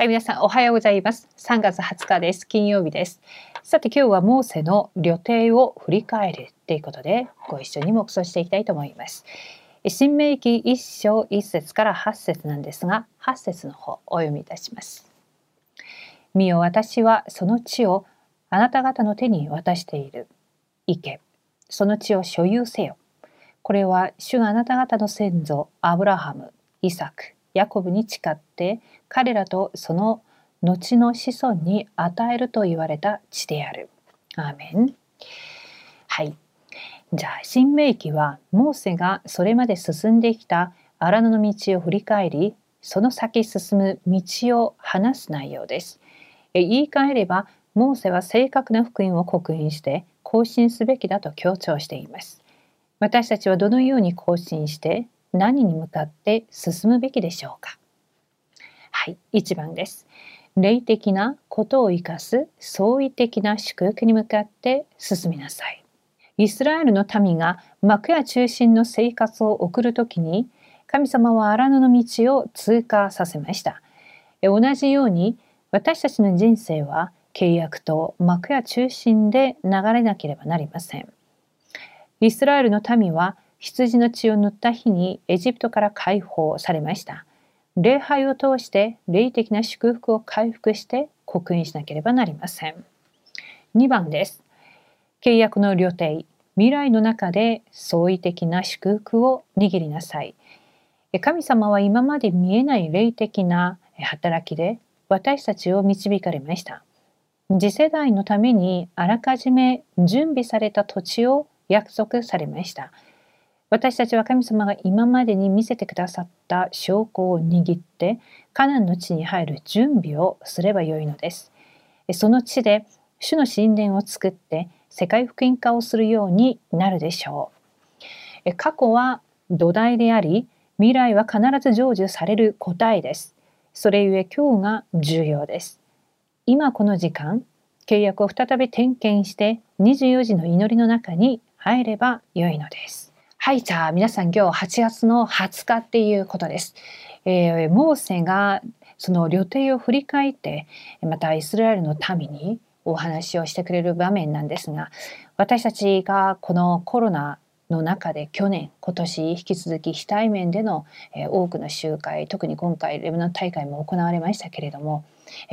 はい、皆さんおはようございます。3月20日です。金曜日です。さて今日はモーセの旅程を振り返るということでご一緒に黙想していきたいと思います。新明記1章1節から8節なんですが8節の方お読みいたします。見よ私はその地をあなた方の手に渡している。行け。その地を所有せよ。これは主があなた方の先祖アブラハム、イサク、ヤコブに誓って彼らとその後の子孫に与えると言われた地である。アーメン。はい。じゃあ新明記はモーセがそれまで進んできた荒野の道を振り返りその先進む道を話す内容です。言い換えればモーセは正確な福音を刻印して更新すべきだと強調しています。私たちはどのように更新して何に向かって進むべきでしょうか？はい、1番です。霊的なことを生かす創意的な祝福に向かって進みなさい。イスラエルの民が幕屋中心の生活を送るときに神様は荒野の道を通過させました。同じように私たちの人生は契約と幕屋中心で流れなければなりません。イスラエルの民は羊の血を塗った日にエジプトから解放されました。礼拝を通して霊的な祝福を回復して刻印しなければなりません。2番です。契約の旅程、未来の中で創意的な祝福を握りなさい。神様は今まで見えない霊的な働きで私たちを導かれました。次世代のためにあらかじめ準備された土地を約束されました。私たちは神様が今までに見せてくださった証拠を握ってカナンの地に入る準備をすればよいのです。その地で主の神殿を作って世界福音化をするようになるでしょう。過去は土台であり未来は必ず成就される答えです。それゆえ今日が重要です。今この時間契約を再び点検して24時の祈りの中に入ればよいのです。はい、じゃあ皆さん今日8月の20日っていうことです。えー、モーセがその旅程を振り返ってまたイスラエルの民にお話をしてくれる場面なんですが私たちがこのコロナの中で去年今年引き続き非対面での、多くの集会特に今回レバノン大会も行われましたけれども、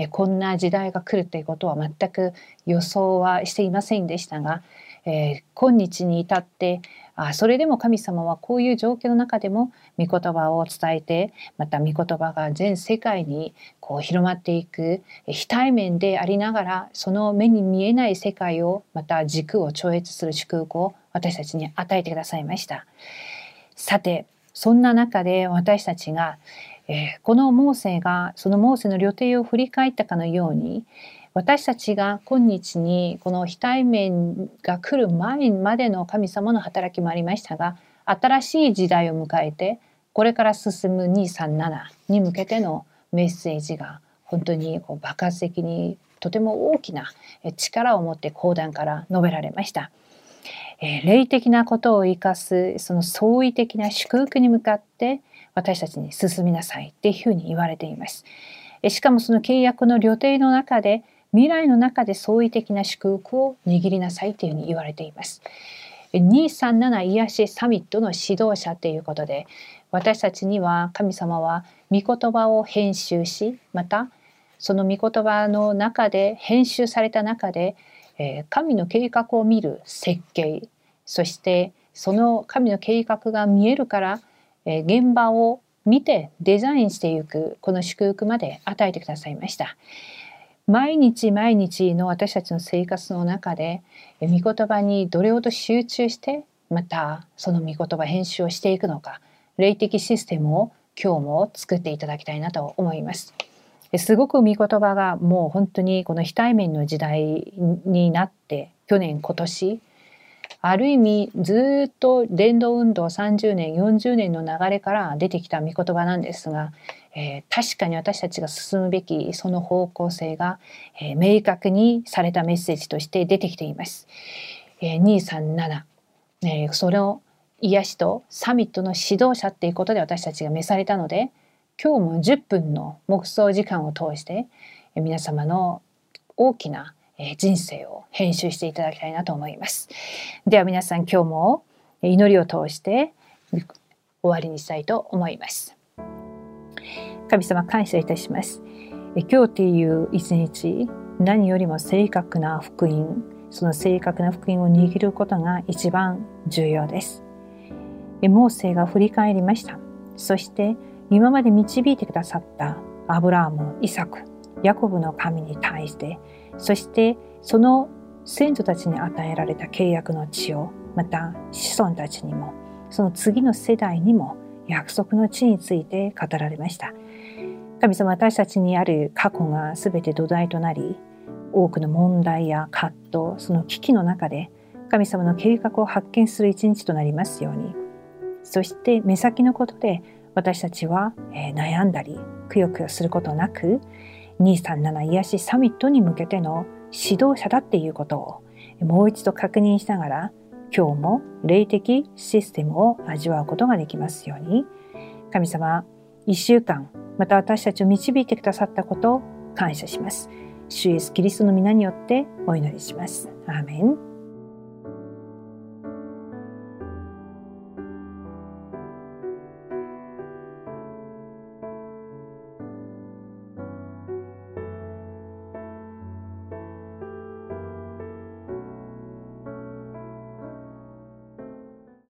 こんな時代が来るということは全く予想はしていませんでしたが、えー、今日に至ってあそれでも神様はこういう状況の中でも御言葉を伝えてまた御言葉が全世界にこう広まっていく非対面でありながらその目に見えない世界をまた軸を超越する祝福を私たちに与えてくださいました。さてそんな中で私たちが、えー、このモーセがそのモーセの旅程を振り返ったかのように私たちが今日にこの非対面が来る前までの神様の働きもありましたが新しい時代を迎えてこれから進む237に向けてのメッセージが本当にこう爆発的にとても大きな力を持って講談から述べられました。えー、霊的なことを生かすその創意的な祝福に向かって私たちに進みなさいっていうふうに言われています。しかもその契約の旅程の中で未来の中で創意的な祝福を握りなさいというふうに言われています。237癒しサミットの指導者ということで私たちには神様は御言葉を編集しまたその御言葉の中で編集された中で神の計画を見る設計そしてその神の計画が見えるから現場を見てデザインしていくこの祝福まで与えてくださいました。毎日毎日の私たちの生活の中で御言葉にどれほど集中してまたその御言葉編集をしていくのか霊的システムを今日も作っていただきたいなと思います。すごく御言葉がもう本当にこの非対面の時代になって去年今年ある意味ずっと伝道運動30年40年の流れから出てきた御言葉なんですがえー、確かに私たちが進むべきその方向性が、えー、明確にされたメッセージとして出てきています。えー、237、えー、それを癒しとサミットの指導者っていうことで私たちが召されたので今日も10分の黙想時間を通して皆様の大きなえ人生を編集していただきたいなと思います。では皆さん今日も祈りを通して終わりにしたいと思います。神様感謝いたします。今日っていう一日何よりも正確な福音その正確な福音を握ることが一番重要です。モーセが振り返りました。そして今まで導いてくださったアブラハム、イサク、ヤコブの神に対して、そしてその先祖たちに与えられた契約の地を、また子孫たちにも、その次の世代にも約束の地について語られました。神様私たちにある過去が全て土台となり、多くの問題や葛藤、その危機の中で神様の計画を発見する一日となりますように。そして目先のことで私たちは、悩んだりくよくよすることなく237癒しサミットに向けての指導者だっていうことをもう一度確認しながら今日も霊的システムを味わうことができますように神様1週間また私たちを導いてくださったことを感謝します。主イエスキリストの皆によってお祈りします。アーメン